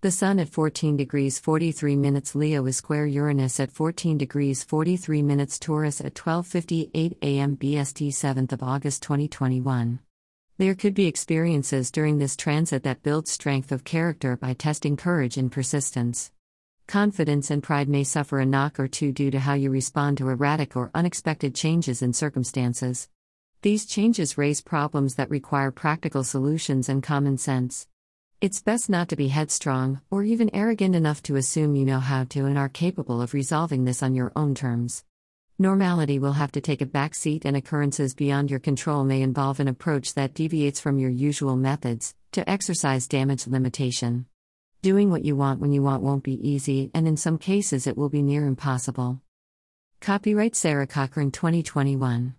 The Sun at 14 degrees 43 minutes Leo is square Uranus at 14 degrees 43 minutes Taurus at 12:58 a.m. BST 7th of August 2021. There could be experiences during this transit that build strength of character by testing courage and persistence. Confidence and pride may suffer a knock or two due to how you respond to erratic or unexpected changes in circumstances. These changes raise problems that require practical solutions and common sense. It's best not to be headstrong, or even arrogant enough to assume you know how to and are capable of resolving this on your own terms. Normality will have to take a back seat, and occurrences beyond your control may involve an approach that deviates from your usual methods to exercise damage limitation. Doing what you want when you want won't be easy, and in some cases, it will be near impossible. Copyright Sarah Cochran 2021.